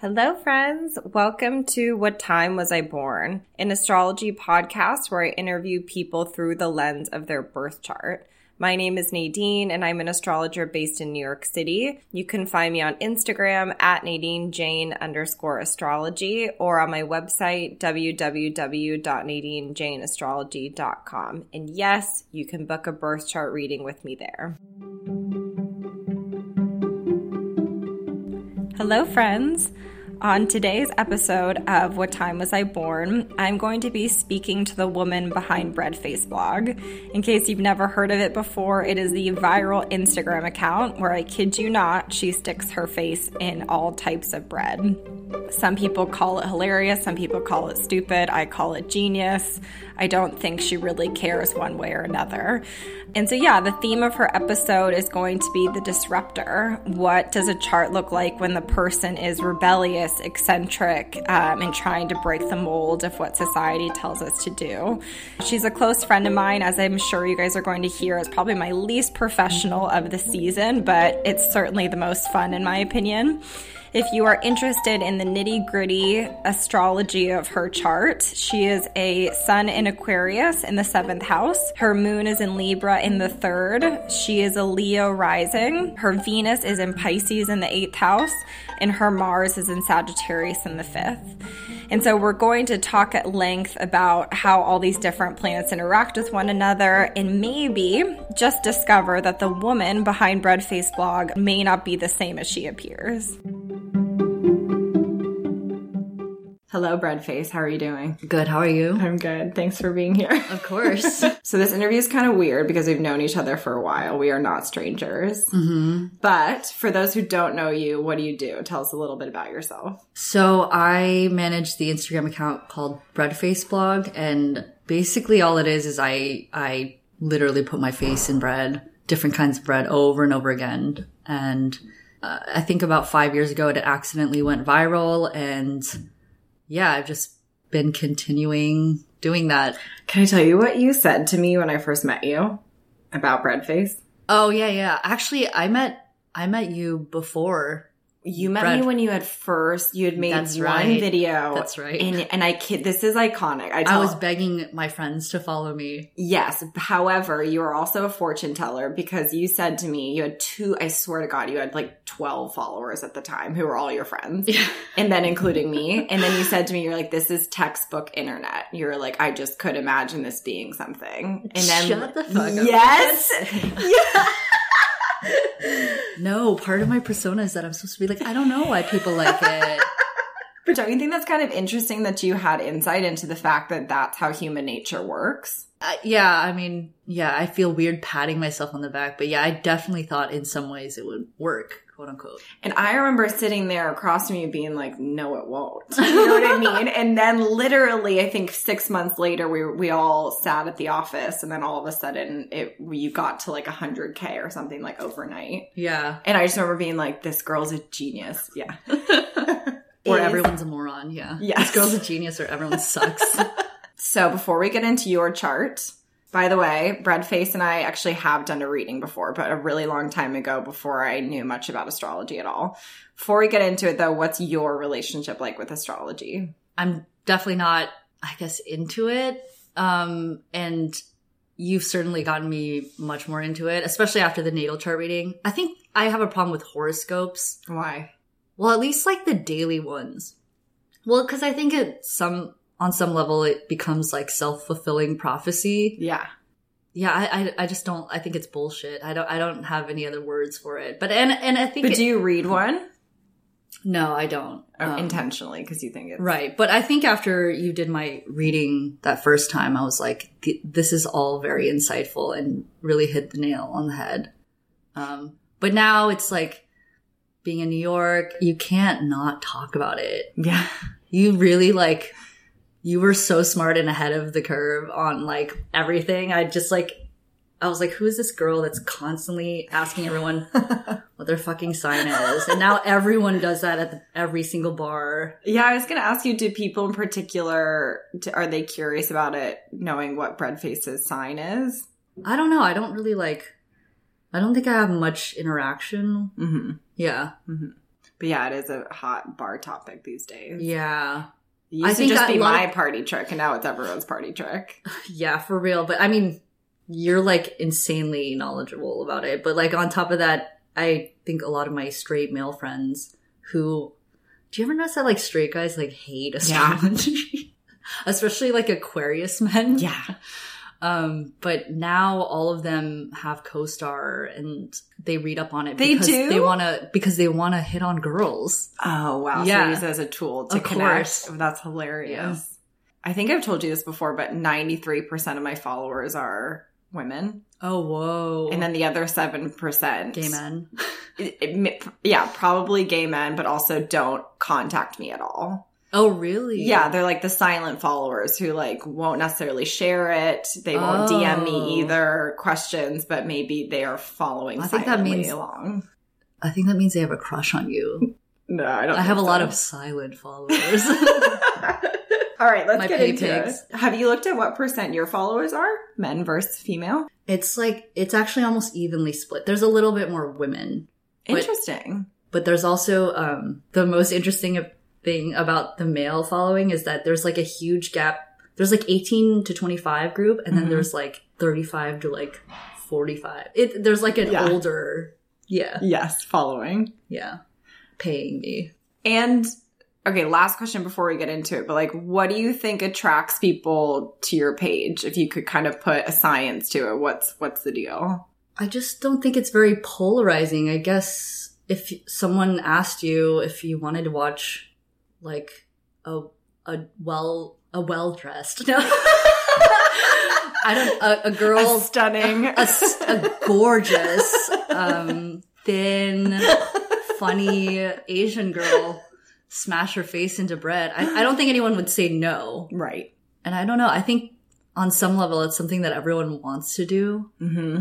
Hello, friends. Welcome to What Time Was I Born, an astrology podcast where I interview people through the lens of their birth chart. My name is Nadine and I'm an astrologer based in New York City. You can find me on Instagram at Nadine Jane underscore astrology or on my website, www.nadinejaneastrology.com. And yes, you can book a birth chart reading with me there. Hello, friends. On today's episode of What Time Was I Born, I'm going to be speaking to the woman behind Breadface blog. In case you've never heard of it before, it is the viral Instagram account where I kid you not, she sticks her face in all types of bread. Some people call it hilarious, some people call it stupid, I call it genius. I don't think she really cares one way or another. And so, yeah, the theme of her episode is going to be the disruptor. What does a chart look like when the person is rebellious, eccentric, um, and trying to break the mold of what society tells us to do? She's a close friend of mine, as I'm sure you guys are going to hear. It's probably my least professional of the season, but it's certainly the most fun, in my opinion. If you are interested in the nitty gritty astrology of her chart, she is a sun in Aquarius in the seventh house. Her moon is in Libra in the third. She is a Leo rising. Her Venus is in Pisces in the eighth house, and her Mars is in Sagittarius in the fifth. And so we're going to talk at length about how all these different planets interact with one another and maybe just discover that the woman behind Breadface blog may not be the same as she appears. Hello, Breadface. How are you doing? Good. How are you? I'm good. Thanks for being here. Of course. so this interview is kind of weird because we've known each other for a while. We are not strangers. hmm But for those who don't know you, what do you do? Tell us a little bit about yourself. So I manage the Instagram account called Breadface Blog, and basically all it is is I I literally put my face in bread, different kinds of bread, over and over again. And uh, I think about five years ago, it accidentally went viral, and yeah, I've just been continuing doing that. Can I tell you what you said to me when I first met you about bread face? Oh yeah, yeah. Actually, I met I met you before. You met Bread. me when you had first, you had made That's one right. video. That's right. And, and I kid, this is iconic. I, I was begging my friends to follow me. Yes. However, you are also a fortune teller because you said to me, you had two, I swear to God, you had like 12 followers at the time who were all your friends. Yeah. And then including me. And then you said to me, you're like, this is textbook internet. You're like, I just could imagine this being something. And then, Shut the fuck up. Yes. No, part of my persona is that I'm supposed to be like, I don't know why people like it. But don't you think that's kind of interesting that you had insight into the fact that that's how human nature works? Uh, yeah, I mean, yeah, I feel weird patting myself on the back, but yeah, I definitely thought in some ways it would work, quote unquote. And I remember sitting there across from you being like, no, it won't. You know what I mean? And then literally, I think six months later, we, we all sat at the office and then all of a sudden it, you got to like 100K or something like overnight. Yeah. And I just remember being like, this girl's a genius. Yeah. Or Is- everyone's a moron, yeah. Yes. This girl's a genius or everyone sucks. So before we get into your chart, by the way, Breadface and I actually have done a reading before, but a really long time ago before I knew much about astrology at all. Before we get into it though, what's your relationship like with astrology? I'm definitely not, I guess, into it. Um, and you've certainly gotten me much more into it, especially after the natal chart reading. I think I have a problem with horoscopes. Why? Well, at least like the daily ones. Well, because I think it some on some level it becomes like self fulfilling prophecy. Yeah. Yeah, I, I I just don't. I think it's bullshit. I don't I don't have any other words for it. But and and I think But it- do you read one? no, I don't. Um, intentionally because you think it's Right. But I think after you did my reading that first time, I was like, this is all very insightful and really hit the nail on the head. Um, but now it's like being in New York, you can't not talk about it. Yeah. You really like, you were so smart and ahead of the curve on like everything. I just like, I was like, who is this girl that's constantly asking everyone what their fucking sign is? And now everyone does that at the, every single bar. Yeah, I was going to ask you, do people in particular, are they curious about it, knowing what Breadface's sign is? I don't know. I don't really like. I don't think I have much interaction. Mm-hmm. Yeah. But yeah, it is a hot bar topic these days. Yeah. It used I to think just be my of- party trick, and now it's everyone's party trick. Yeah, for real. But I mean, you're like insanely knowledgeable about it. But like on top of that, I think a lot of my straight male friends who do you ever notice that like straight guys like hate Yeah. astrology? Especially like Aquarius men. Yeah. Um, but now all of them have Co-Star and they read up on it They because do? they wanna because they wanna hit on girls. Oh wow! Yeah. So use as a tool to Of connect. course. That's hilarious. Yeah. I think I've told you this before, but ninety three percent of my followers are women, Oh whoa. and then the other seven percent gay men. yeah, probably gay men, but also don't contact me at all. Oh really? Yeah, they're like the silent followers who like won't necessarily share it. They won't DM Oh. me either questions, but maybe they are following I think that means- along. I think that means they have a crush on you. No, I don't. I have a lot of silent followers. All right, let's My get into pigs. it. Have you looked at what percent your followers are, men versus female? it's like it's actually almost evenly split. There's a little bit more women, But- Interesting. but there's also um the most interesting thing about the male following is that there's like a huge gap. There's like 18 to 25 group and then Mhm. there's like 35 to like 45. It there's like an Yeah. older yeah, Yes, following. yeah, paying me. And okay, last question before we get into it, but like, what do you think attracts people to your page? If you could kind of put a science to it, what's what's the deal? I just don't think it's very polarizing. I guess if someone asked you if you wanted to watch like a a well a well dressed no I don't a, a girl A stunning. a, a gorgeous um thin funny Asian girl smash her face into bread. I, I don't think anyone would say no. right. And I don't know. I think on some level it's something that everyone wants to do. Mm-hmm.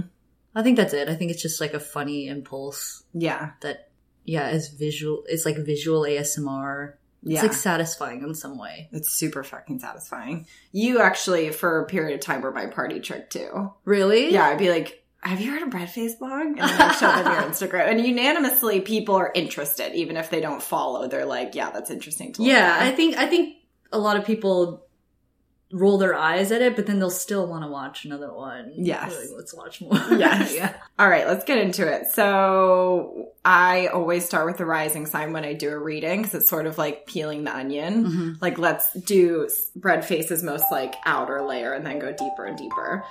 I think that's it. I think it's just like a funny impulse Yeah. that, yeah, is visual. It's like visual ASMR. Yeah. It's like satisfying in some way. it's super fucking satisfying. You actually, for a period of time, were my party trick too. Really? Yeah, I'd be like, have you heard of Breadface blog? And then I'd show them your Instagram. And unanimously, people are interested, even if they don't follow. They're like, yeah, that's interesting to look Yeah. I think, I think a lot of people roll their eyes at it, but then they'll still want to watch another one. Yes. Like, Let's watch more. Yes. yeah. All right, let's get into it. So I always start with the rising sign when I do a reading because it's sort of like peeling the onion. Mhm. Like, let's do bread face's most like outer layer and then go deeper and deeper.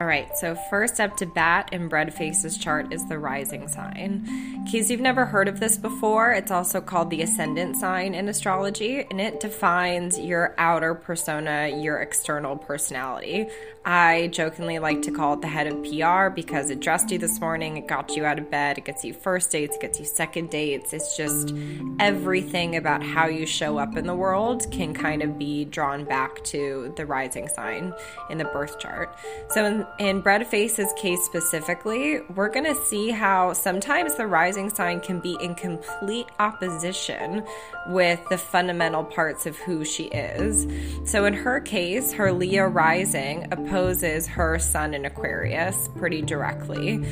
All right, so first up to bat in Breadface's chart is the rising sign. In case you've never heard of this before, it's also called the ascendant sign in astrology, and it defines your outer persona, your external personality. I jokingly like to call it the head of PR because it dressed you this morning, it got you out of bed, it gets you first dates, it gets you second dates. It's just everything about how you show up in the world can kind of be drawn back to the rising sign in the birth chart. So, in, in Bread Face's case specifically, we're going to see how sometimes the rising sign can be in complete opposition with the fundamental parts of who she is. So, in her case, her Leo rising opposes her sun in Aquarius pretty directly.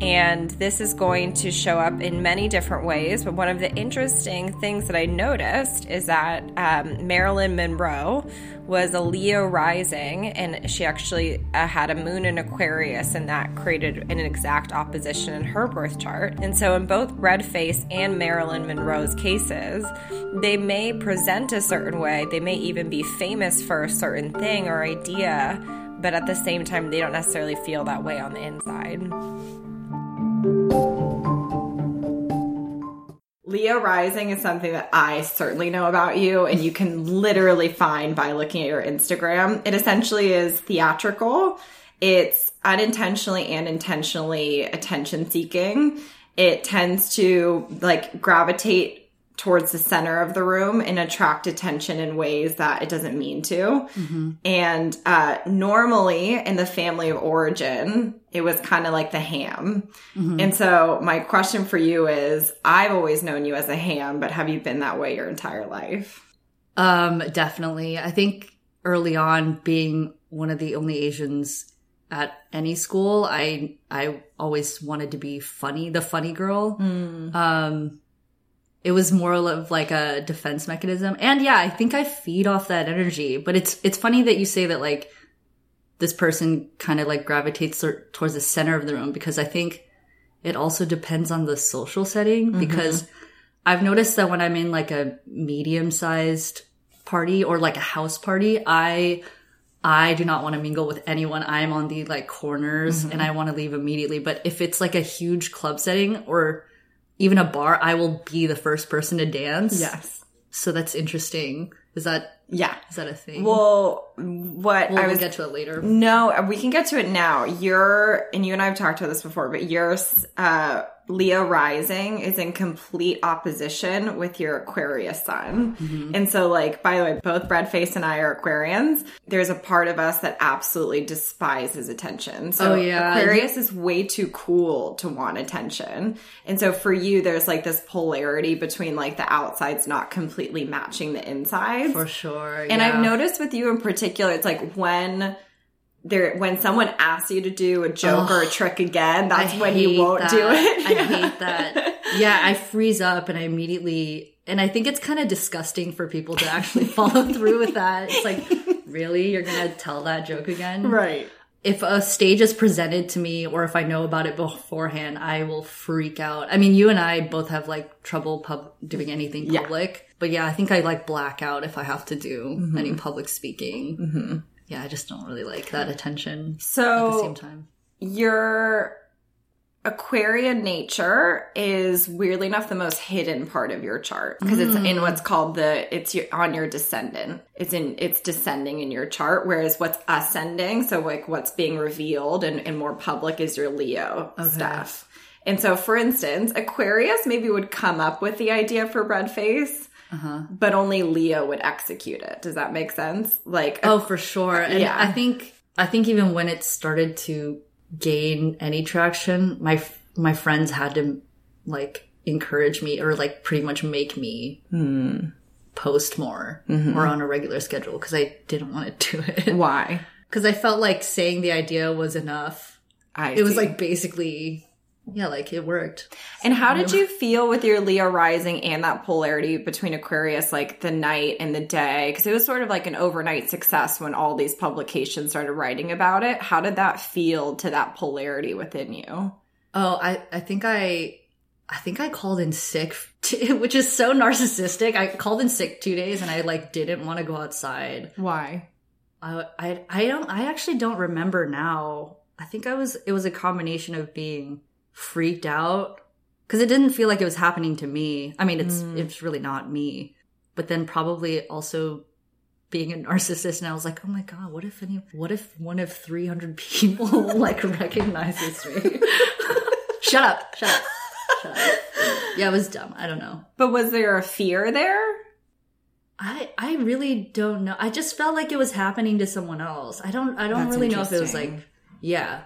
And this is going to show up in many different ways. But one of the interesting things that I noticed is that um, Marilyn Monroe was a Leo rising, and she actually uh, had a moon in Aquarius, and that created an exact opposition in her birth chart. And so, in both Breadface and Marilyn Monroe's cases, they may present a certain way, they may even be famous for a certain thing or idea, but at the same time, they don't necessarily feel that way on the inside. Leo rising is something that I certainly know about you, and you can literally find by looking at your Instagram. It essentially is theatrical, it's unintentionally and intentionally attention seeking. It tends to like gravitate towards the center of the room and attract attention in ways that it doesn't mean to. And uh, normally in the family of origin, it was kind of like the ham. And so my question for you is I've always known you as a ham, but have you been that way your entire life? Um, definitely. I think early on, being one of the only Asians at any school, I I always wanted to be funny, the funny girl. Um, it was more of like a defense mechanism, and yeah, I think I feed off that energy. But it's it's funny that you say that like this person kind of like gravitates towards the center of the room because I think it also depends on the social setting mm-hmm. because I've noticed that when I'm in like a medium sized party or like a house party, I I do not want to mingle with anyone. I'm on the like corners mm-hmm. and I want to leave immediately. But if it's like a huge club setting or even a bar, I will be the first person to dance. Yes. So that's interesting. Is that Yeah. is that a thing? Well, what we'll I was get to it later. No, we can get to it now. You're, and you and I have talked about this before, but your uh, Leo rising is in complete opposition with your Aquarius sun. Mm-hmm. And so, like, by the way, both Breadface and I are Aquarians. There's a part of us that absolutely despises attention. So, Oh, yeah. Aquarius is way too cool to want attention. And so, for you, there's like this polarity between like the outsides not completely matching the insides. For sure. And. I've noticed with you in particular, it's like when there when someone asks you to do a joke or a trick again, that's I when you won't that. do it. I hate that. Yeah, I freeze up and I immediately, and I think it's kind of disgusting for people to actually follow through with that. It's like, really? You're going to tell that joke again? right. If a stage is presented to me or if I know about it beforehand, I will freak out. I mean, you and I both have like trouble pub- doing anything Yeah. public, but yeah, I think I like black out if I have to do Mm-hmm. any public speaking. Yeah, I just don't really like that attention So at the same time. your Aquarian nature is weirdly enough the most hidden part of your chart because it's in what's mm. called the it's your, on your descendant. It's in it's descending in your chart, whereas what's ascending, so like what's being revealed and, and more public is your Leo stuff. And so, for instance, Aquarius maybe would come up with the idea for bread face, Uh-huh. but only Leo would execute it. Does that make sense? Like, Oh, for sure. And Yeah. I think I think even when it started to gain any traction, my my friends had to like encourage me or like pretty much make me hmm. post more mm-hmm. or on a regular schedule because I didn't want to do it why? because I felt like saying the idea was enough. I It was like basically yeah, like it worked. And how did you feel with your Leo rising and that polarity between Aquarius, like the night and the day? Because it was sort of like an overnight success when all these publications started writing about it. How did that feel to that polarity within you? Oh, I I think I I think I called in sick, t- which is so narcissistic. I called in sick two days and I like didn't want to go outside. Why? I, I I don't I actually don't remember now. I think I was it was a combination of being freaked out because it didn't feel like it was happening to me. I mean, it's mm. it's really not me, but then probably also being a narcissist and I was like, "Oh my god, what if any what if one of 300 people like recognizes me?" shut up. Shut up. Shut up. Yeah, it was dumb. I don't know. But was there a fear there? I I really don't know. I just felt like it was happening to someone else. I don't I don't That's really know if it was like yeah.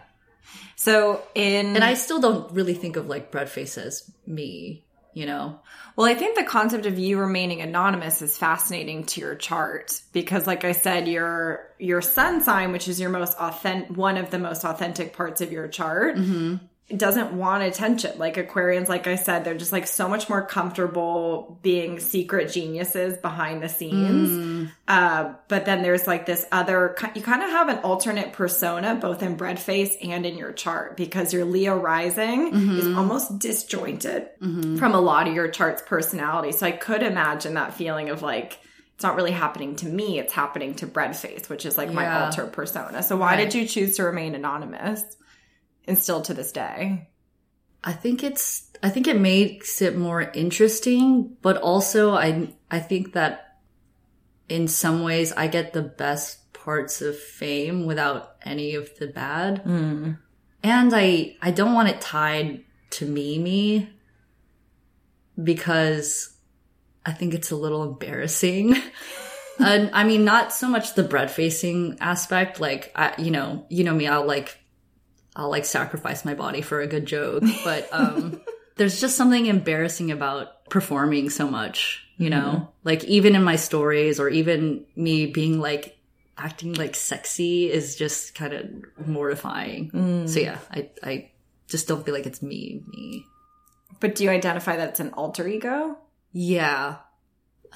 So in And I still don't really think of like Breadface as me, you know. Well, I think the concept of you remaining anonymous is fascinating to your chart because like I said your your sun sign which is your most authentic one of the most authentic parts of your chart it doesn't want attention. Like Aquarians like I said they're just like so much more comfortable being secret geniuses behind the scenes. Mm. Uh, but then there's like this other you kind of have an alternate persona both in Breadface and in your chart because your Leo rising is mm-hmm. almost disjointed mm-hmm. from a lot of your chart's personality. So I could imagine that feeling of like it's not really happening to me, it's happening to Breadface, which is like my alter persona. So why Right. did you choose to remain anonymous? And still to this day. I think it's I think it makes it more interesting, but also I I think that in some ways I get the best parts of fame without any of the bad. Mm. And I I don't want it tied to me me because I think it's a little embarrassing. and I mean not so much the bread facing aspect like I you know, you know me I'll like I'll like sacrifice my body for a good joke, but um there's just something embarrassing about performing so much, you know? Like even in my stories or even me being like acting like sexy is just kind of mortifying. So yeah, I I just don't feel like it's me me. But do you identify that it's an alter ego? Yeah.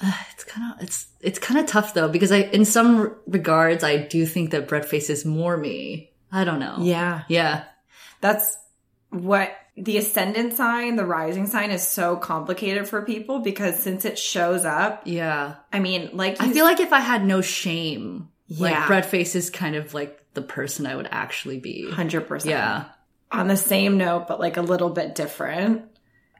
Uh, It's kind of it's it's kind of tough though because I in some regards I do think that Breadface is more me. I don't know. Yeah. Yeah. That's what the ascendant sign, the rising sign is so complicated for people because since it shows up, Yeah. I mean, like I feel like if I had no shame, like Yeah. Breadface is kind of like the person I would actually be. 100%. Yeah. On the same note, but like a little bit different.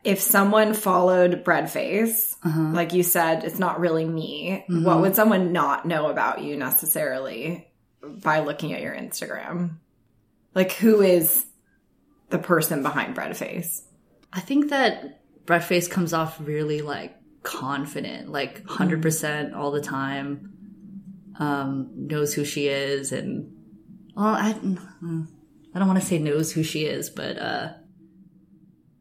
If someone followed Breadface, Uh-huh. like you said, it's not really me. Mm-hmm. What would someone not know about you necessarily by looking at your Instagram? Like, who is the person behind Breadface? I think that Breadface comes off really like confident, like 100% all the time. Um, knows who she is and well, I I don't want to say knows who she is, but uh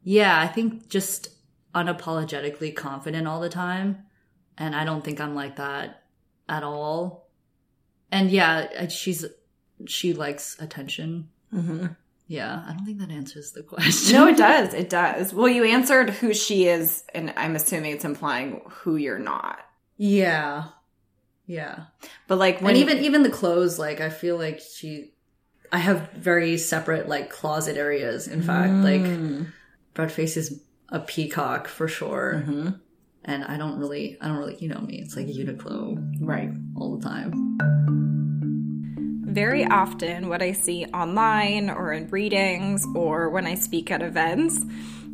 yeah, I think just unapologetically confident all the time. And I don't think I'm like that at all. And yeah, she's she likes attention. Mm-hmm. Yeah, I don't think that answers the question. No, it does. It does. Well, you answered who she is, and I'm assuming it's implying who you're not. Yeah. Yeah. But like when and even even the clothes, like I feel like she I have very separate like closet areas, in fact. Like Mm. Breadface is a peacock for sure. Mm-hmm. And I don't really I don't really you know me, it's like Uniqlo right. all the time. Very often, what I see online or in readings or when I speak at events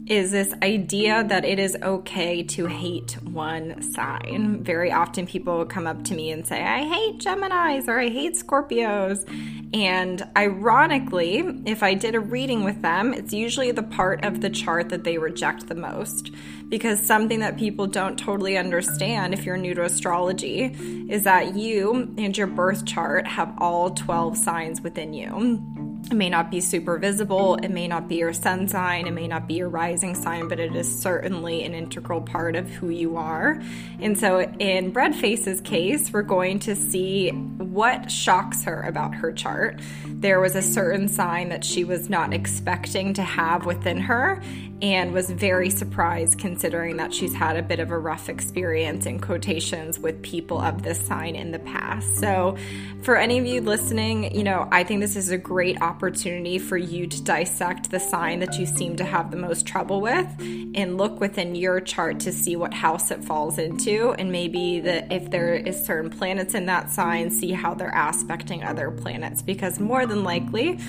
is this idea that it is okay to hate one sign. Very often, people come up to me and say, I hate Geminis or I hate Scorpios. And ironically, if I did a reading with them, it's usually the part of the chart that they reject the most. Because something that people don't totally understand if you're new to astrology is that you and your birth chart have all 12 signs within you. It may not be super visible, it may not be your sun sign, it may not be your rising sign, but it is certainly an integral part of who you are. And so, in Breadface's case, we're going to see what shocks her about her chart. There was a certain sign that she was not expecting to have within her and was very surprised considering that she's had a bit of a rough experience in quotations with people of this sign in the past. So, for any of you listening, you know, I think this is a great opportunity for you to dissect the sign that you seem to have the most trouble with and look within your chart to see what house it falls into and maybe that if there is certain planets in that sign, see how they're aspecting other planets because more than likely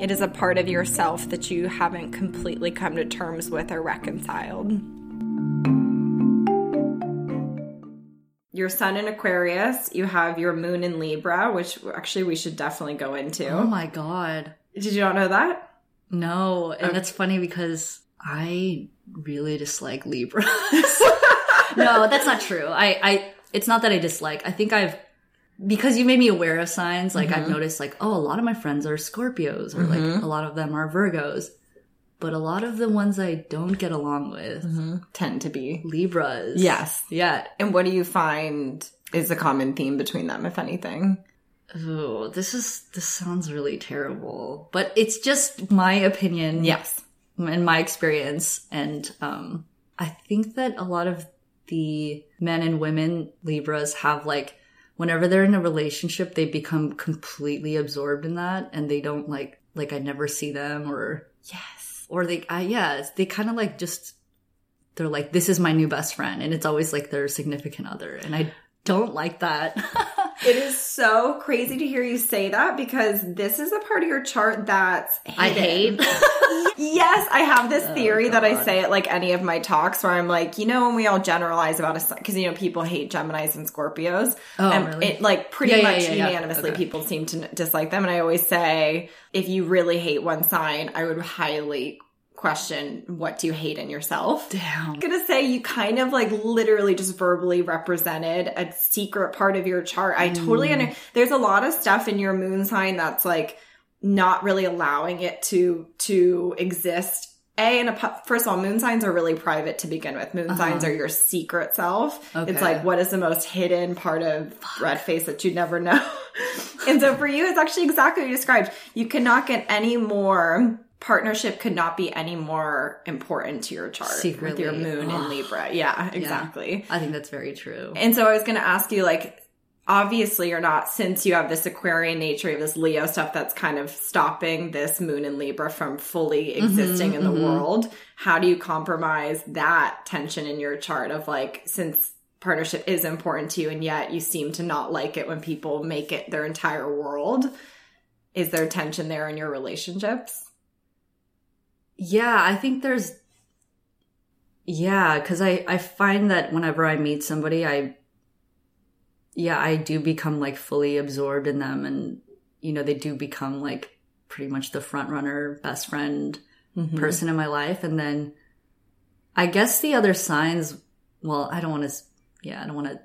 it is a part of yourself that you haven't completely come to terms with or reconciled. Your sun in Aquarius, you have your moon in Libra, which actually we should definitely go into. Oh my god. Did you not know that? No. And Okay. that's funny because I really dislike Libras. no, that's not true. I, I, it's not that I dislike. I think I've, because you made me aware of signs, like I've mm-hmm. noticed like, oh, a lot of my friends are Scorpios or like mm-hmm. a lot of them are Virgos. But a lot of the ones I don't get along with, Tend to be. Libras. Yes. Yeah. And what do you find is the common theme between them, if anything? Oh, this is, this sounds really terrible, but it's just my opinion. Yes. in my experience and um i think that a lot of the men and women libras have like whenever they're in a relationship they become completely absorbed in that and they don't like like i never see them or Yes. Or they I, yeah they kind of like just they're like this is my new best friend and it's always like their significant other and i don't like that It is so crazy to hear you say that because this is a part of your chart that's i hate Yes, I have this oh, theory that I say at like any of my talks where I'm like, you know, when we all generalize about a because you know people hate Gemini's and Scorpios, Oh, and really? it like pretty yeah, much yeah, yeah. unanimously Okay. people seem to dislike them. And I always say, if you really hate one sign, I would highly question what do you hate in yourself. damn I'm gonna say you kind of like literally just verbally represented a secret part of your chart. I totally mm. under there's a lot of stuff in your moon sign that's like not really allowing it to to exist a and a first of all, moon signs are really private to begin with. Moon uh-huh. signs are your secret self. Okay. It's like what is the most hidden part of Breadface that you never know. and so for you, it's actually exactly what you described. You cannot get any more partnership could not be any more important to your chart with your moon in Libra. Yeah, exactly. I think that's very true. And so I was going to ask you, like, obviously you're not, since you have this Aquarian nature, you have this Leo stuff that's kind of stopping this moon in Libra from fully mm-hmm, existing in the mm-hmm. world. How do you compromise that tension in your chart of like, since partnership is important to you and yet you seem to not like it when people make it their entire world? Is there tension there in your relationships? Yeah, I think there's yeah, cuz I I find that whenever I meet somebody I yeah, I do become like fully absorbed in them and you know, they do become like pretty much the front runner, best friend mm-hmm. person in my life. And then I guess the other signs well, I don't want to yeah, I don't want to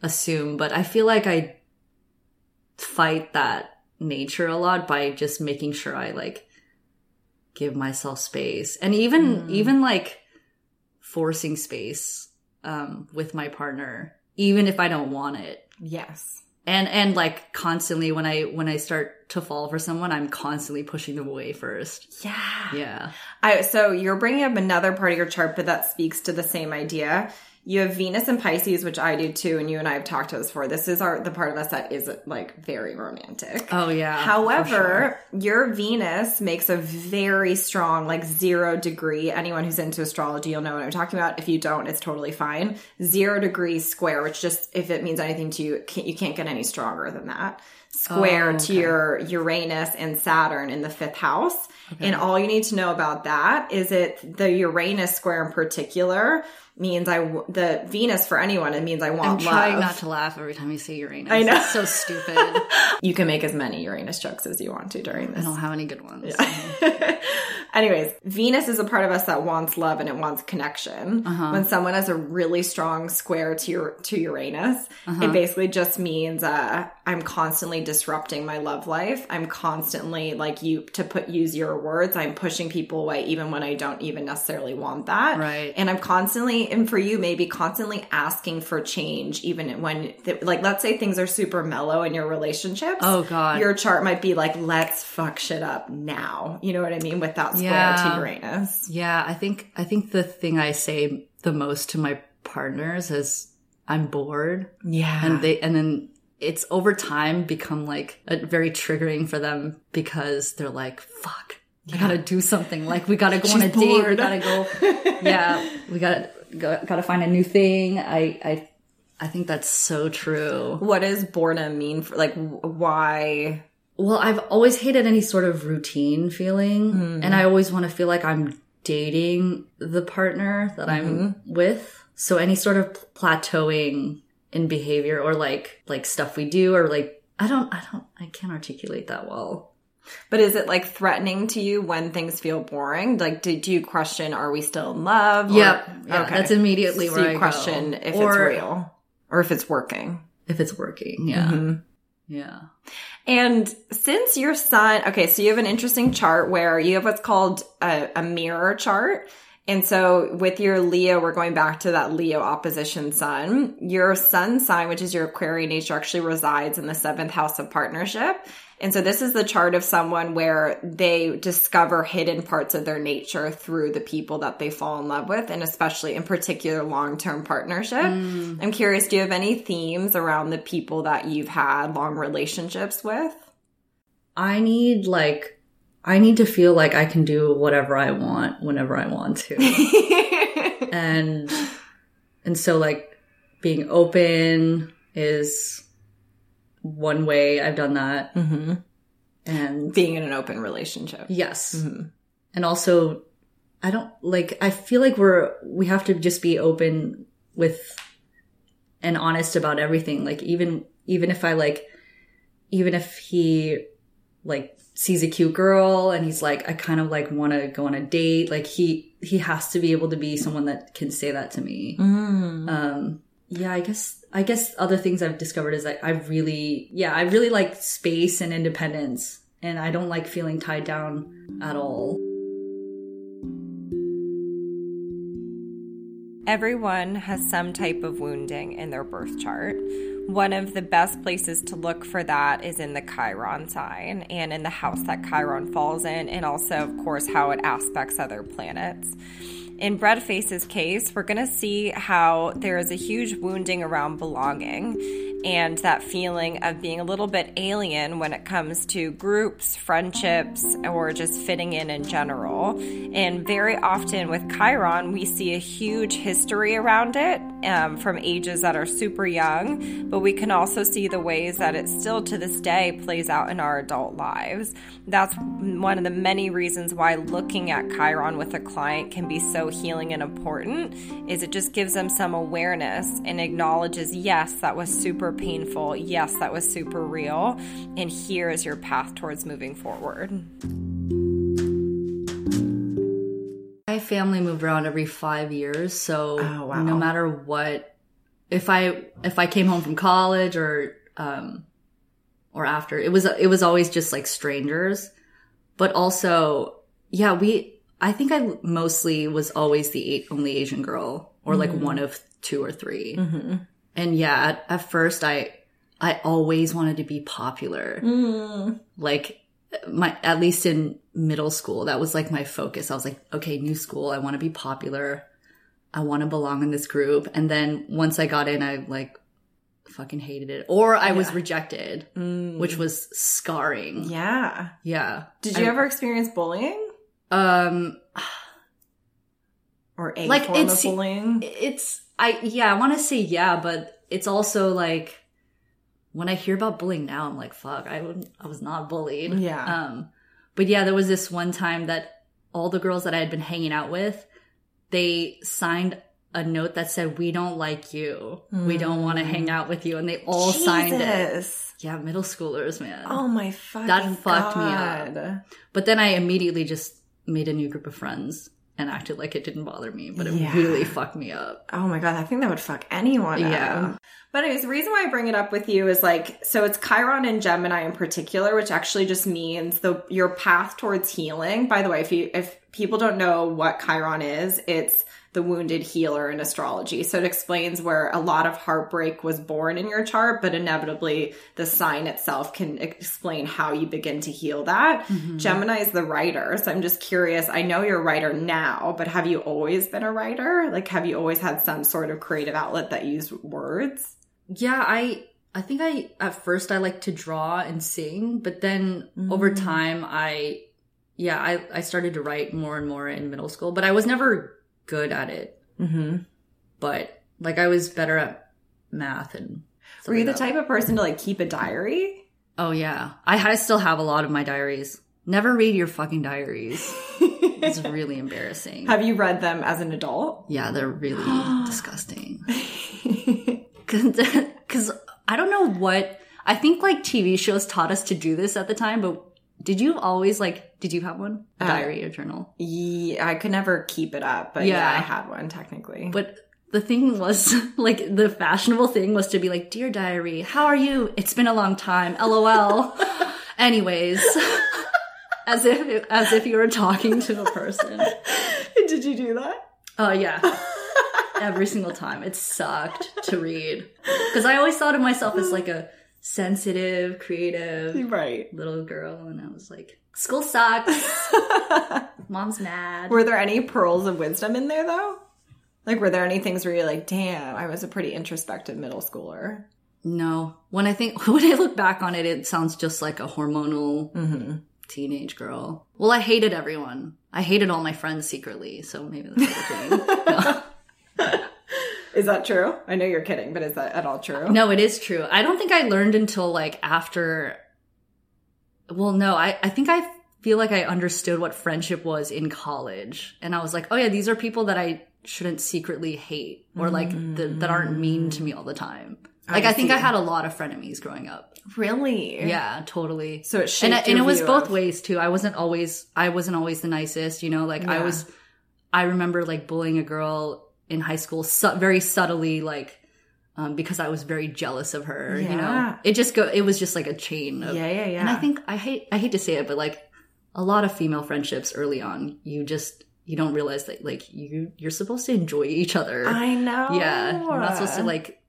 assume, but I feel like I fight that nature a lot by just making sure I like give myself space and even even like forcing space um with my partner even if I don't want it Yes. and and like constantly when I when I start to fall for someone I'm constantly pushing them away first Yeah. yeah I, so you're bringing up another part of your chart, but that speaks to the same idea. You have Venus and Pisces, which I do too, and you and I have talked about this before. This is our the part of us that is like very romantic. oh yeah for However, your Venus makes a very strong, like zero degree. Anyone who's into astrology, you'll know what I'm talking about. If you don't, it's totally fine. Zero degree square, which just if it means anything to you, can't, you can't get any stronger than that. Square Oh, to your Uranus and Saturn in the fifth house. And all you need to know about that is it the Uranus square in particular means I w- the Venus for anyone it means I want. I'm trying love. not to laugh every time you say Uranus I know. it's so stupid you can make as many Uranus jokes as you want to during this I don't have any good ones Anyways, Venus is a part of us that wants love and it wants connection. Uh-huh. When someone has a really strong square to your to Uranus, Uh-huh. it basically just means uh, I'm constantly disrupting my love life. I'm constantly like you to put use your words. I'm pushing people away even when I don't even necessarily want that. Right. And I'm constantly and for you maybe constantly asking for change even when like let's say things are super mellow in your relationships. Oh, God. Your chart might be like let's fuck shit up now. You know what I mean with that square Yeah. to Uranus. Yeah, I think I think the thing I say the most to my partners is I'm bored. Yeah. And they and then it's over time become like a, very triggering for them because they're like, fuck. I gotta do something. Like we gotta go on a She's date. We gotta go. yeah, we gotta go, gotta find a new thing. I I I think that's so true. what does boredom mean for like why Well, I've always hated any sort of routine feeling, mm-hmm. and I always want to feel like I'm dating the partner that I'm mm-hmm. with. So any sort of plateauing in behavior or like like stuff we do or like I don't I don't I can't articulate that well. But is it like threatening to you when things feel boring? Like, do, do you question, are we still in love? Or- Yep. Yeah, that's immediately So where you I question go. if Or- it's real or if it's working. If it's working. Yeah. Mm-hmm. Yeah. And since your sun, okay, so you have an interesting chart where you have what's called a, a mirror chart. And so with your Leo, we're going back to that Leo opposition sun. Your sun sign, which is your Aquarian nature, actually resides in the seventh house of partnership. And so this is the chart of someone where they discover hidden parts of their nature through the people that they fall in love with, and especially in particular long-term partnership. Mm. I'm curious, do you have any themes around the people that you've had long relationships with? I need like I need to feel like I can do whatever I want whenever I want to. and and so like being open is one way I've done that. mm-hmm. And Being in an open relationship. yes. Mm-hmm. And also I don't like I feel like we're we have to just be open with and honest about everything. Like even even if I like even if he like sees a cute girl and he's like I kind of like want to go on a date, like he he has to be able to be someone that can say that to me. Mm. Um yeah, I guess I guess other things I've discovered is like I really yeah, I really like space and independence and I don't like feeling tied down at all. Everyone has some type of wounding in their birth chart. One of the best places to look for that is in the Chiron sign and in the house that Chiron falls in, and also, of course, how it aspects other planets. In Breadface's case, we're going to see how there is a huge wounding around belonging and that feeling of being a little bit alien when it comes to groups, friendships, or just fitting in in general. And very often with Chiron, we see a huge history around it um, from ages that are super young, but we can also see the ways that it still to this day plays out in our adult lives. That's one of the many reasons why looking at Chiron with a client can be so healing and important is it just gives them some awareness and acknowledges yes that was super painful yes that was super real and here is your path towards moving forward my family moved around every five years so Oh, wow. no matter what if i if i came home from college or um or after it was it was always just like strangers. But also yeah we i think i mostly was always the eight, only asian girl or like mm-hmm. one of two or 3 mm-hmm. and yeah at, at first i i always wanted to be popular. Mm. Like my at least in middle school that was like my focus. I was like okay new school i want to be popular. I want to belong in this group. And then once i got in i like fucking hated it. Or i was rejected which was scarring. Yeah. Yeah. Did you ever experience bullying? Um or a Like, form of it's- bullying? it's i yeah i want to say yeah but it's also like when i hear about bullying now i'm like fuck i would i was not bullied. Yeah. um but yeah there was this one time that all the girls that i had been hanging out with they signed a note that said we don't like you. We don't want to hmm. hang out with you. And they all signed it. Yeah middle schoolers man. Oh my fucking That fucked me up. But then i immediately just made a new group of friends and acted like it didn't bother me but it Yeah. really fucked me up Oh my god, I think that would fuck anyone. Yeah. up. But anyways, the reason why I bring it up with you is like, so it's Chiron and Gemini in particular, which actually just means the your path towards healing. By the way, if you if people don't know what Chiron is, it's the wounded healer in astrology. So it explains where a lot of heartbreak was born in your chart, but inevitably the sign itself can explain how you begin to heal that. Gemini is the writer. So I'm just curious. I know you're a writer now, but have you always been a writer? Like, have you always had some sort of creative outlet that used words? Yeah, I I think I at first I like to draw and sing, but then over Mm. time I yeah, I I started to write more and more in middle school, but I was never good at it. Mm-hmm. But like I was better at math and Were you the type of person to like keep a diary? Oh yeah. I, I still have a lot of my diaries. Never read your fucking diaries. It's really embarrassing. Have you read them as an adult? Yeah, they're really disgusting. Because I don't know what I think like TV shows taught us to do this at the time, but did you always like? Did you have one Uh, diary or journal? Yeah, I could never keep it up, but yeah, Yeah. I had one technically. But the thing was like the fashionable thing was to be like, "Dear diary, how are you? It's been a long time. LOL." Anyways, as if as if you were talking to a person. Did you do that? Oh yeah. Every single time. It sucked to read. Because I always thought of myself as like a sensitive, creative Right. little girl, and I was like, school sucks. Mom's mad. Were there any pearls of wisdom in there though? Like, were there any things where you're like, damn, I was a pretty introspective middle schooler? No. When I think when I look back on it, it sounds just like a hormonal Mm-hmm. teenage girl. Well, I hated everyone. I hated all my friends secretly, so maybe that's the thing. Is that true? I know you're kidding, but is that at all true? No, it is true. I don't think I learned until like after. Well, no, I, I think I feel like I understood what friendship was in college. And I was like, oh yeah, these are people that I shouldn't secretly hate or like th- that aren't mean to me all the time. Like, I, think I had a lot of frenemies growing up. Really? Yeah, totally. So it and, I- and it was both of- ways too. I wasn't always, I wasn't always the nicest, you know, like I was, I remember like bullying a girl in high school su- very subtly, like, um, because I was very jealous of her, you know, it just go, it was just like a chain of, Yeah, yeah, yeah. and I think I hate, I hate to say it, but like a lot of female friendships early on, you just, you don't realize that like you you're supposed to enjoy each other. I know. yeah, you're not supposed to like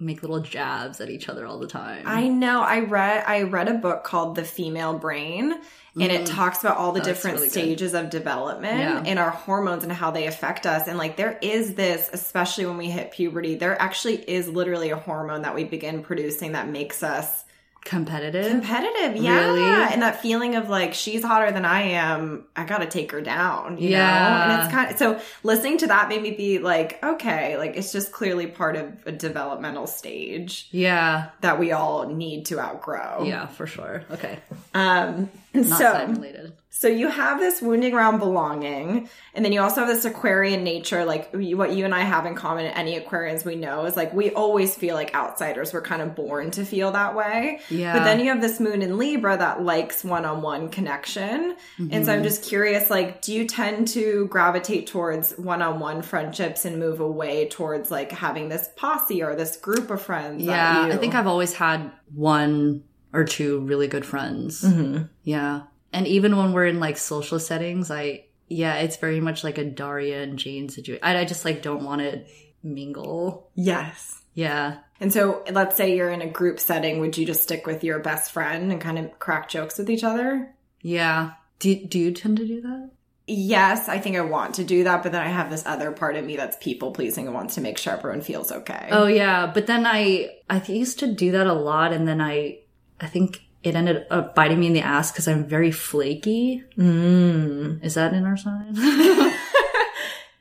make little jabs at each other all the time. I know. I read I read a book called The Female Brain and it talks about all the Mm. Different really good. stages of development Yeah. and our hormones and how they affect us and like there is this especially when we hit puberty there actually is literally a hormone that we begin producing that makes us competitive. competitive yeah Really? and that feeling of like she's hotter than i am i gotta take her down you know Yeah. and it's kind of so listening to that made me be like okay like it's just clearly part of a developmental stage yeah, that we all need to outgrow yeah, for sure. Okay, um not so related. So you have this wounding around belonging, and then you also have this Aquarian nature. Like what you and I have in common, any Aquarians we know is like we always feel like outsiders. We're kind of born to feel that way. Yeah. But then you have this moon in Libra that likes one-on-one connection, and Mm-hmm. so I'm just curious. Like, do you tend to gravitate towards one-on-one friendships and move away towards like having this posse or this group of friends? Yeah, I think I've always had one or two really good friends. Mm-hmm. Yeah. And even when we're in like social settings, I, yeah, it's very much like a Daria and Jane situation. I, I just like don't want to mingle. yes. Yeah. And so, let's say you're in a group setting, would you just stick with your best friend and kind of crack jokes with each other? Yeah. Do, do you tend to do that? Yes, I think I want to do that, but then I have this other part of me that's people pleasing and wants to make sure everyone feels okay. Oh yeah. But then I, I used to do that a lot. And then I, I think it ended up biting me in the ass because I'm very flaky. Mm. Is that in our sign?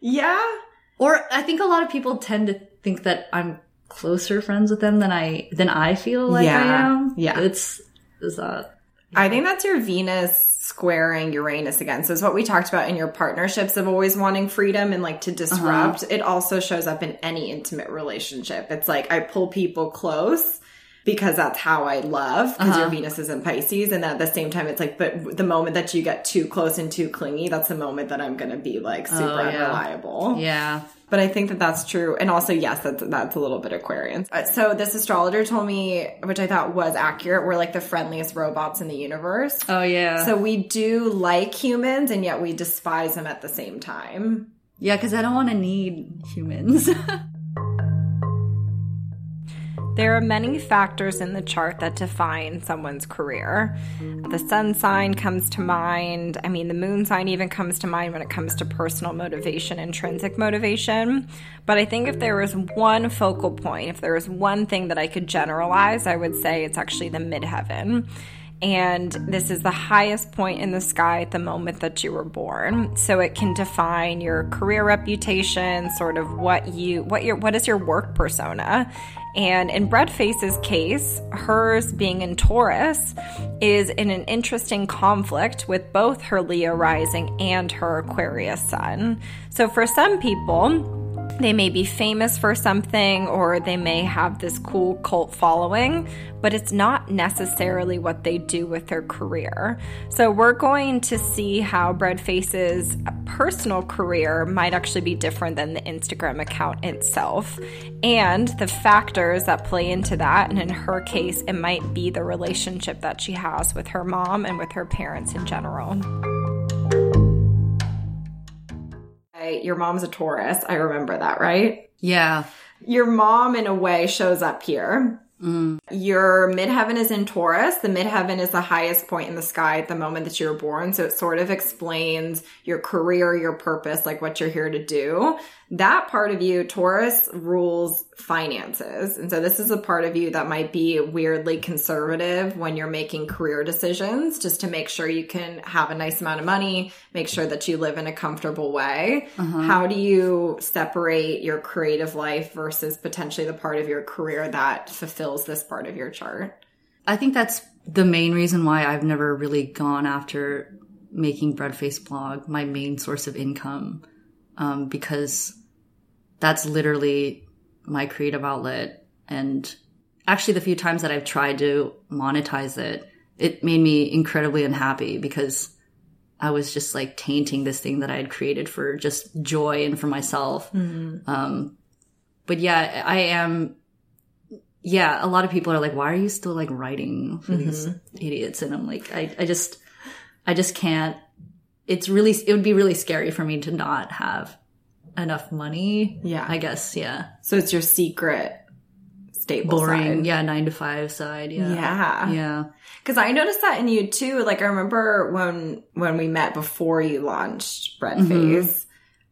Yeah. Or I think a lot of people tend to think that I'm closer friends with them than I than I feel like Yeah. I am. Yeah. It's is that I think that's your Venus squaring Uranus again. So it's what we talked about in your partnerships of always wanting freedom and like to disrupt. It also shows up in any intimate relationship. It's like I pull people close because that's how I love because your Venus is in Pisces. And at the same time, it's like, but the moment that you get too close and too clingy, that's the moment that I'm going to be like super Oh, yeah. unreliable. Yeah. But I think that that's true. And also, yes, that's, that's a little bit Aquarian. Uh, So this astrologer told me, which I thought was accurate, we're like the friendliest robots in the universe. Oh yeah. So we do like humans and yet we despise them at the same time. yeah, because I don't want to need humans. There are many factors in the chart that define someone's career. The sun sign comes to mind. I mean, the moon sign even comes to mind when it comes to personal motivation, intrinsic motivation. But I think if there was one focal point, if there was one thing that I could generalize, I would say it's actually the midheaven. And this is the highest point in the sky at the moment that you were born. So it can define your career reputation, sort of what you what your what is your work persona. And in Breadface's case, hers being in Taurus is in an interesting conflict with both her Leo rising and her Aquarius sun. So for some people, they may be famous for something or they may have this cool cult following, but it's not necessarily what they do with their career. So, we're going to see how Breadface's personal career might actually be different than the Instagram account itself, and the factors that play into that. And in her case, it might be the relationship that she has with her mom and with her parents in general. Your mom's a Taurus. I remember that, right? yeah. Your mom, in a way, shows up here. Mm. Your midheaven is in Taurus. The midheaven is the highest point in the sky at the moment that you were born. So it sort of explains your career, your purpose, like what you're here to do. That part of you, Taurus, rules finances. And so this is a part of you that might be weirdly conservative when you're making career decisions, just to make sure you can have a nice amount of money, make sure that you live in a comfortable way. Uh-huh. How do you separate your creative life versus potentially the part of your career that fulfills this part of your chart? I think that's the main reason why I've never really gone after making Breadface blog my main source of income, um, because that's literally my creative outlet. And actually, the few times that I've tried to monetize it, it made me incredibly unhappy because I was just like tainting this thing that I had created for just joy and for myself. Um, but yeah, I am. Yeah, a lot of people are like, "Why are you still like writing for these idiots?" And I'm like, I, I just, I just can't. It's really it would be really scary for me to not have enough money. Yeah. I guess. Yeah. So it's your secret stable Boring. side. Yeah. Nine to five side. Yeah. Yeah. Yeah. Because I noticed that in you too. Like I remember when when we met before you launched Bread Mm-hmm. Face.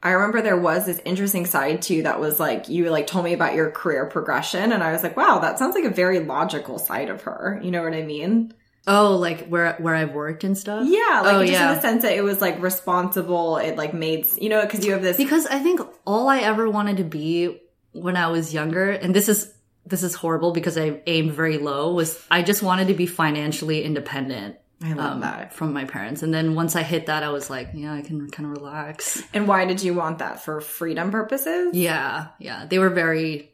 I remember there was this interesting side to you that was like you like told me about your career progression, and I was like, wow, that sounds like a very logical side of her. You know what I mean? Oh, like where where I've worked and stuff. Yeah, like Oh, just yeah. in the sense that it was like responsible. It like made you know because you have this. Because I think all I ever wanted to be when I was younger, and this is this is horrible because I aimed very low, was I just wanted to be financially independent. I love um, that. from my parents. And then once I hit that, I was like, yeah, I can kind of relax. And why did you want that for freedom purposes? Yeah, yeah. They were very,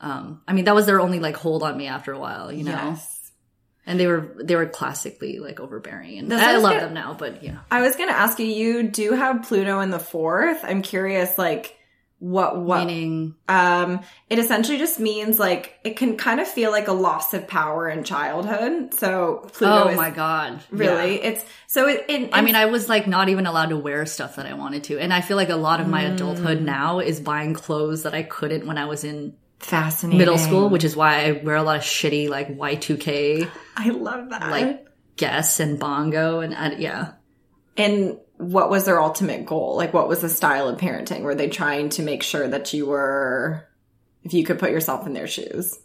um, I mean, that was their only like hold on me after a while, you know? Yes. And they were, they were classically like overbearing. And That's I what I was love gonna- them now, but yeah. I was going to ask you. You do have Pluto in the fourth. I'm curious, like what what Meaning, Um, it essentially just means like it can kind of feel like a loss of power in childhood. So Pluto oh my God. really Yeah. it's so it. it I mean, I was like not even allowed to wear stuff that I wanted to. And I feel like a lot of my Mm. adulthood now is buying clothes that I couldn't when I was in fascinating. middle school, which is why I wear a lot of shitty like Y2K I love that. like Guess and Bongo and uh, yeah. and what was their ultimate goal? Like, what was the style of parenting? Were they trying to make sure that you were, if you could put yourself in their shoes?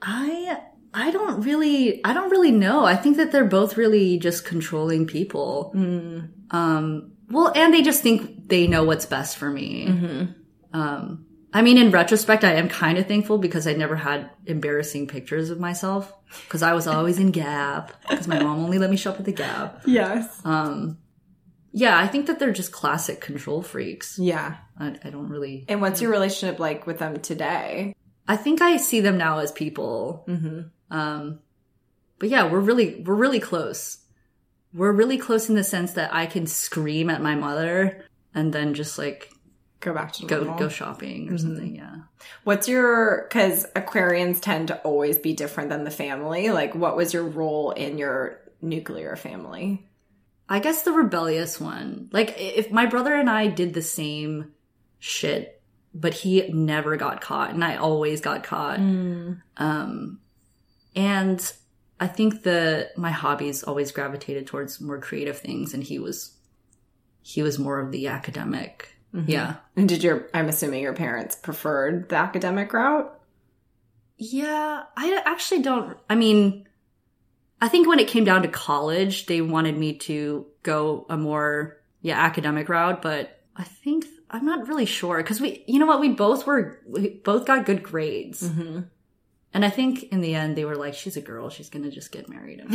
I I don't really I don't really know. I think that they're both really just controlling people. Um well and they just think they know what's best for me. Um I mean in retrospect I am kind of thankful because I never had embarrassing pictures of myself because I was always in Gap because my mom only let me shop at the Gap. Yes. Um yeah, I think that they're just classic control freaks. Yeah. I, I don't really And what's your relationship like with them today? I think I see them now as people. Mm-hmm. Um, but yeah, we're really, we're really close. We're really close in the sense that I can scream at my mother and then just like Go back to go, normal. go shopping or something. Yeah. What's your because Aquarians tend to always be different than the family. Like, what was your role in your nuclear family? I guess the rebellious one. Like if my brother and I did the same shit, but he never got caught and I always got caught. Um, and I think the, my hobbies always gravitated towards more creative things and he was, he was more of the academic. Yeah. And did your I'm assuming your parents preferred the academic route? Yeah, I actually don't. I mean, I think when it came down to college, they wanted me to go a more yeah academic route, but I think I'm not really sure because we, you know what, we both were we both got good grades, Mm-hmm. and I think in the end they were like, she's a girl, she's gonna just get married and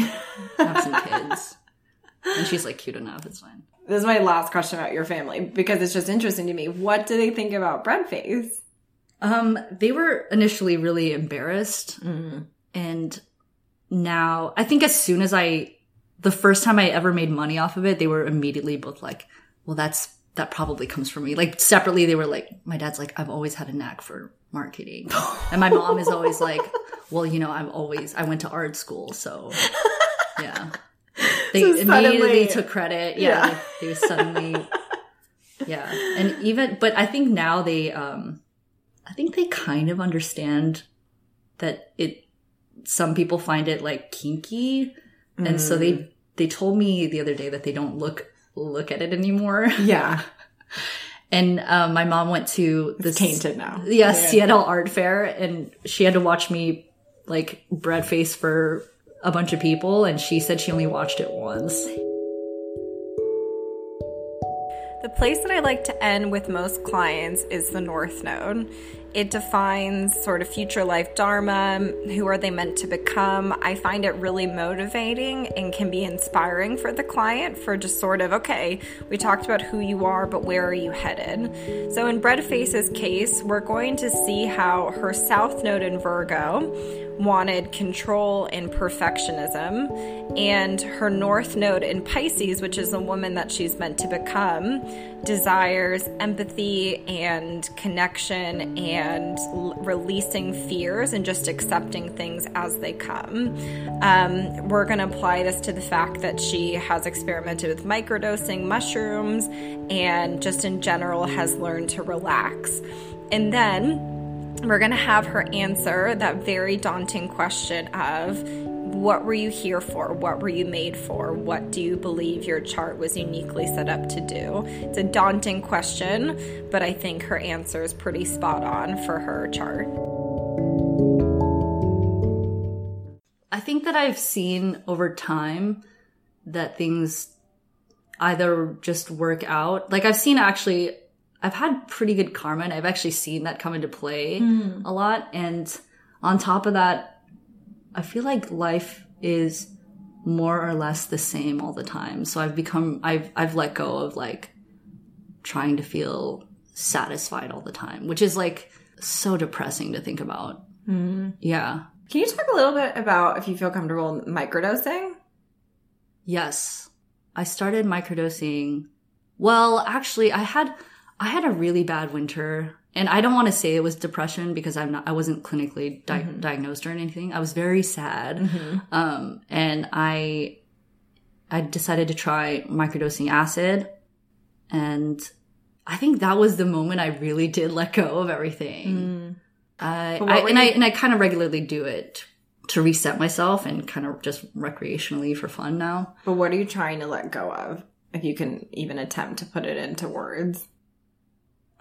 have some kids, and she's like cute enough, it's fine. This is my last question about your family because it's just interesting to me. What do they think about Breadface? Um, they were initially really embarrassed, and now I think as soon as I, the first time I ever made money off of it, they were immediately both like, "Well, that's that probably comes from me." Like separately, they were like, "My dad's like, I've always had a knack for marketing," and my mom is always like, "Well, you know, I've always I went to art school, so yeah." They So immediately suddenly- took credit. Yeah, Yeah. They, they suddenly yeah. And even but i think now they um i think they kind of understand that it some people find it like kinky. And so they they told me the other day that they don't look look at it anymore. Yeah, and um, my mom went to the tainted now. yeah, seattle art fair and she had to watch me like bread face for a bunch of people and she said she only watched it once The place that I like to end with most clients is the North Node. It defines sort of future life dharma, who are they meant to become. I find it really motivating and can be inspiring for the client for just sort of, okay, we talked about who you are, but where are you headed? So in Breadface's case, we're going to see how her South Node in Virgo wanted control and perfectionism, and her North Node in Pisces, which is the woman that she's meant to become, desires empathy and connection and l- releasing fears and just accepting things as they come. Um, we're going to apply this to the fact that she has experimented with microdosing mushrooms and just in general has learned to relax. And then we're going to have her answer that very daunting question of what were you here for? What were you made for? What do you believe your chart was uniquely set up to do? It's a daunting question, but I think her answer is pretty spot on for her chart. I think that I've seen over time that things either just work out. Like I've seen actually, I've had pretty good karma and I've actually seen that come into play hmm. a lot. And on top of that, I feel like life is more or less the same all the time. So I've become, I've, I've let go of like trying to feel satisfied all the time, which is like so depressing to think about. Mm-hmm. Yeah. Can you talk a little bit about if you feel comfortable microdosing? Yes. I started microdosing. Well, actually, I had I had a really bad winter, and I don't want to say it was depression because I'm not I wasn't clinically di- mm-hmm. diagnosed or anything. I was very sad. Mm-hmm. Um and I I decided to try microdosing acid and I think that was the moment I really did let go of everything. Mm. I, I were and I and I kind of regularly do it to reset myself and kind of just recreationally for fun now. But what are you trying to let go of? If you can even attempt to put it into words.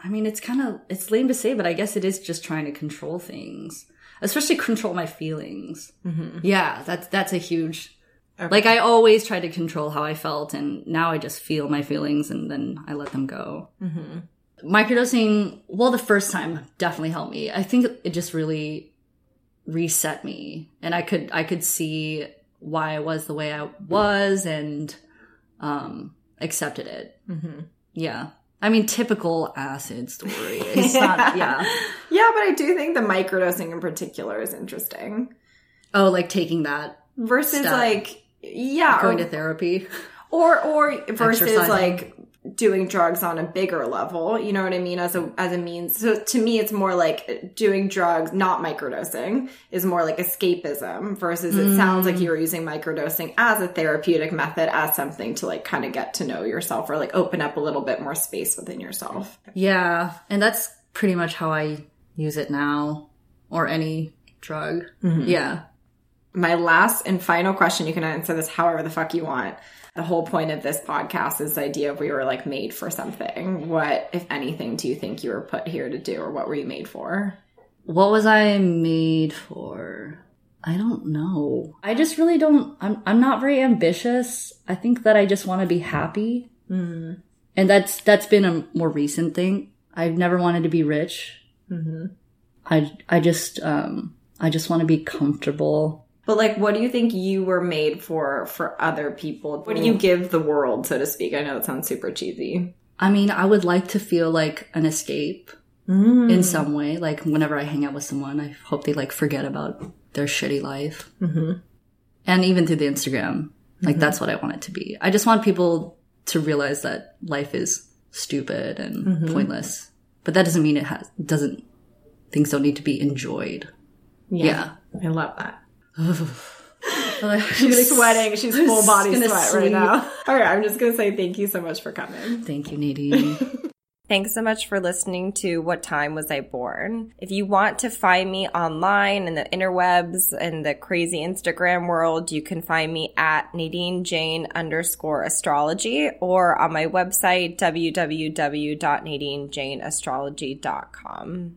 I mean, it's kind of it's lame to say, but I guess it is just trying to control things, especially control my feelings. Mm-hmm. Yeah, that's that's a huge. Okay. Like I always tried to control how I felt, and now I just feel my feelings and then I let them go. Mm-hmm. Microdosing, well, the first time definitely helped me. I think it just really reset me, and I could I could see why I was the way I was, and um accepted it. Mm-hmm. Yeah. I mean, typical acid story. It's not, yeah. Yeah, but I do think the microdosing in particular is interesting. Oh, like taking that, Versus Step. like yeah, going or, to therapy. or or versus Exercising. like doing drugs on a bigger level. You know what I mean? As a as a means. So to me, it's more like doing drugs, not microdosing, is more like escapism. Versus it sounds like you were using microdosing as a therapeutic method, as something to like kind of get to know yourself or like open up a little bit more space within yourself. Yeah. And that's pretty much how I use it now or any drug. Mm-hmm. Yeah. My last and final question you can answer this however the fuck you want the whole point of this podcast is the idea of we were like made for something what if anything do you think you were put here to do or what were you made for What was I made for? I don't know. I just really don't, I'm, I'm not very ambitious. I think that I just want to be happy. And that's, that's been a more recent thing. I've never wanted to be rich. I, I just, um, I just want to be comfortable. But like what do you think you were made for for other people what do you give the world so to speak i know it sounds super cheesy I mean, I would like to feel like an escape in mm. some way. Like whenever I hang out with someone, I hope they like forget about their shitty life. Mm-hmm. And even through the Instagram, like mm-hmm. that's what I want it to be. I just want people to realize that life is stupid and mm-hmm. pointless. But that doesn't mean it has doesn't things don't need to be enjoyed. Yeah. i love that She's she's sweating she's full body gonna sweat right now all right i'm just gonna say thank you so much for coming Thank you, Nadine. Thanks so much for listening to What Time Was I Born? If you want to find me online in the interwebs and the crazy Instagram world, you can find me at Nadine Jane underscore astrology or on my website, www.nadinejaneastrology.com.